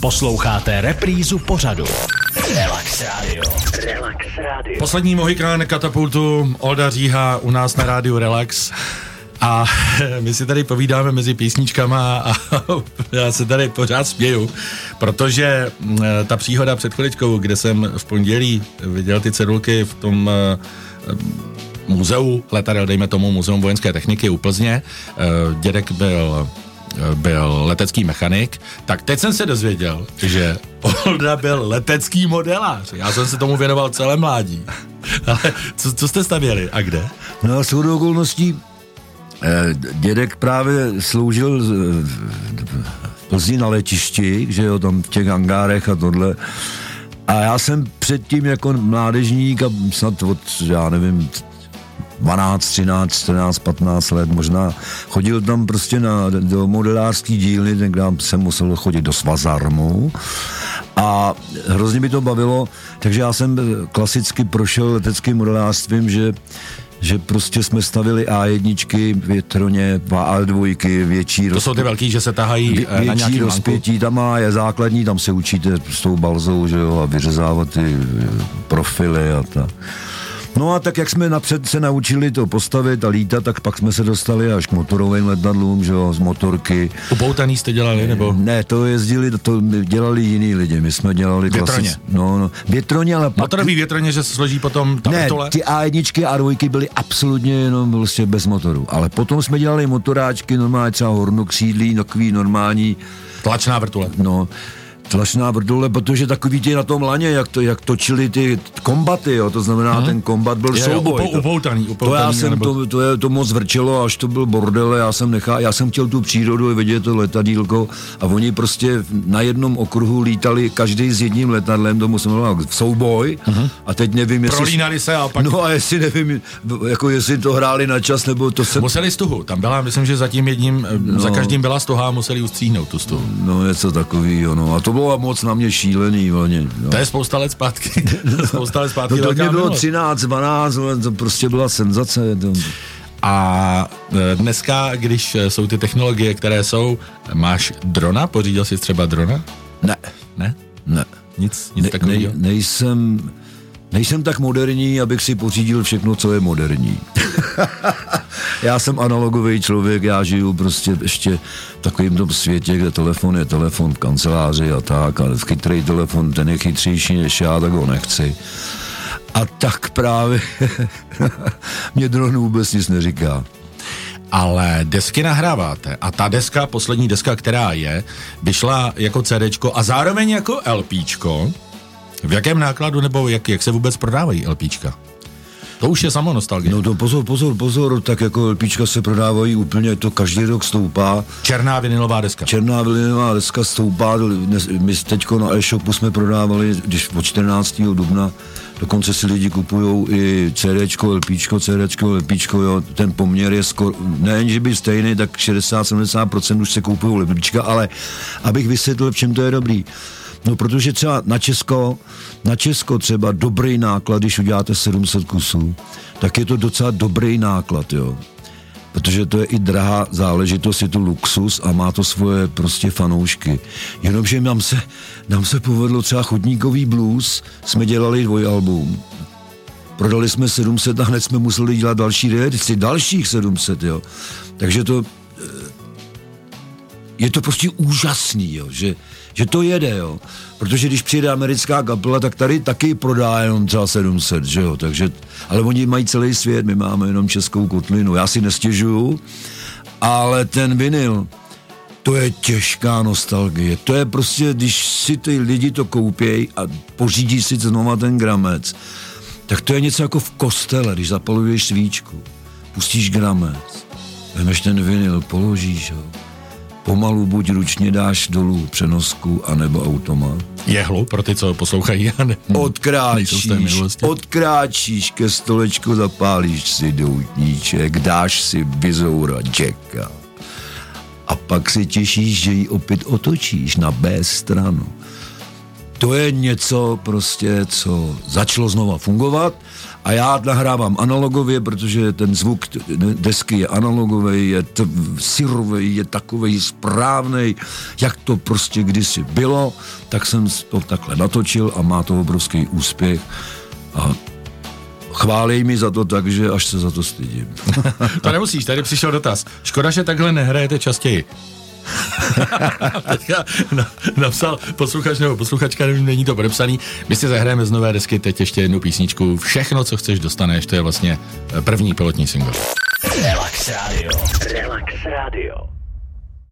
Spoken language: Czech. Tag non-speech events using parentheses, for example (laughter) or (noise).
Posloucháte reprízu pořadu. Relax Radio. Relax Radio. Poslední Mohikán katapultu Olda Říha u nás na rádiu Relax. A (laughs) my si tady povídáme mezi písničkama a (laughs) já se tady pořád směju, protože mm, ta příhoda před chviličkou, kde jsem v pondělí viděl ty cedulky v tom eh, muzeu letadel, dejme tomu Muzeum vojenské techniky u Plzně, eh, dědek byl byl letecký mechanik, tak teď jsem se dozvěděl, že Olda byl letecký modelář. Já jsem se tomu věnoval celé mládí. Ale co, co jste stavěli a kde? No a shodou okolností eh, dědek právě sloužil v Plzni na letišti, že jo, tam v těch hangárech a tohle. A já jsem předtím jako mládežník a snad od, já nevím, 12, 13, 14, 15 let možná. Chodil tam prostě na, do modelářský dílny, tenkrát jsem musel chodit do Svazarmu a hrozně mi to bavilo, takže já jsem klasicky prošel leteckým modelářstvím, že že prostě jsme stavili A1, větroně, A2, větší To jsou ty velký, že se tahají Vě- eh, na větší nějaký rozpětí, tam má je základní, tam se učíte s tou balzou, že jo, a vyřezávat ty eh, profily a tak. No a tak jak jsme napřed se naučili to postavit a lítat, tak pak jsme se dostali až k motorovým letadlům, že jo, z motorky. Upoutaný jste dělali, nebo? Ne, to jezdili, to dělali jiní lidi, my jsme dělali Větroně. klasic- No, no, větroně, ale pak... Motorový větroně, že se složí potom ta ne, vrtule? ty A1 a 2 byly absolutně jenom prostě bez motoru. Ale potom jsme dělali motoráčky, normálně třeba hornokřídlí, takový normální, Tlačná vrtule. no, tlačná vrtule, protože takový ty na tom laně, jak, to, jak točili ty kombaty, jo, to znamená, ten kombat byl jo, souboj. upou- to- upoutaný, to já upoutaný, jsem, nebo- to, to, je, to moc vrčelo, až to byl bordel, já jsem nechal, já jsem chtěl tu přírodu vidět to letadílko a oni prostě na jednom okruhu lítali každý s jedním letadlem, tomu jsem jmenoval souboj a teď nevím, jestli... Prolínali se a pak No a jestli nevím, jako jestli to hráli na čas, nebo to se... museli stuhu. Tam byla, myslím, že za tím jedním, no. za každým byla stuha a museli ustříhnout tu stuhu. No něco takového, no. A to bylo moc na mě šílený, vlastně. No. To je spousta let zpátky. (laughs) spousta let zpátky. No to mě bylo minulost. 13, 12, ale to prostě byla senzace. To... A e, dneska, když e, jsou ty technologie, které jsou, máš drona? Pořídil jsi třeba drona? Ne, Ne? ne. Nic, nic ne, takového? ne nejsem, nejsem tak moderní, abych si pořídil všechno, co je moderní. (laughs) já jsem analogový člověk, já žiju prostě ještě v takovém tom světě, kde telefon je telefon v kanceláři a tak, ale chytrý telefon, ten je chytřejší než já, tak ho nechci. A tak právě (laughs) mě dron vůbec nic neříká. Ale desky nahráváte a ta deska, poslední deska, která je, vyšla jako CDčko a zároveň jako LPčko. V jakém nákladu nebo jak, jak se vůbec prodávají LPčka? To už je samo nostalgie. No to pozor, pozor, pozor, tak jako LPčka se prodávají úplně, to každý rok stoupá. Černá vinilová deska. Černá vilinová deska stoupá, my teďko na e-shopu jsme prodávali, když od 14. dubna, dokonce si lidi kupují i CDčko, LPčko, CDčko, LPčko, jo, ten poměr je skoro, nejen, že by stejný, tak 60-70% už se kupují LPčka, ale abych vysvětlil, v čem to je dobrý. No, protože třeba na Česko, na Česko třeba dobrý náklad, když uděláte 700 kusů, tak je to docela dobrý náklad, jo protože to je i drahá záležitost, je to luxus a má to svoje prostě fanoušky. Jenomže nám se, nám se povedlo třeba Chodníkový blues, jsme dělali dvojalbum. Prodali jsme 700 a hned jsme museli dělat další reedici, dalších 700, jo. Takže to je to prostě úžasný, jo, že, že to jede, jo. Protože když přijde americká kapela, tak tady taky prodá jenom třeba 700, že jo, takže, ale oni mají celý svět, my máme jenom českou kotlinu, já si nestěžuju, ale ten vinyl, to je těžká nostalgie. To je prostě, když si ty lidi to koupějí a pořídí si znova ten gramec, tak to je něco jako v kostele, když zapaluješ svíčku, pustíš gramec, vemeš ten vinyl, položíš ho, pomalu buď ručně dáš dolů přenosku, anebo automat. Jehlu, pro ty, co poslouchají. A ne, (laughs) Odkráčíš, odkráčíš ke stolečku, zapálíš si doutníček, dáš si bizoura Jacka a pak si těšíš, že ji opět otočíš na B stranu. To je něco prostě, co začalo znova fungovat a já nahrávám analogově, protože ten zvuk desky je analogový, je syrový, je takový správný, jak to prostě kdysi bylo, tak jsem to takhle natočil a má to obrovský úspěch a chválej mi za to tak, že až se za to stydím. (laughs) to nemusíš, tady přišel dotaz. Škoda, že takhle nehrajete častěji. (laughs) Teďka napsal posluchač nebo posluchačka, nevím, není to podepsaný. My si zahrajeme z nové desky teď ještě jednu písničku. Všechno, co chceš, dostaneš. To je vlastně první pilotní single. Relax Radio.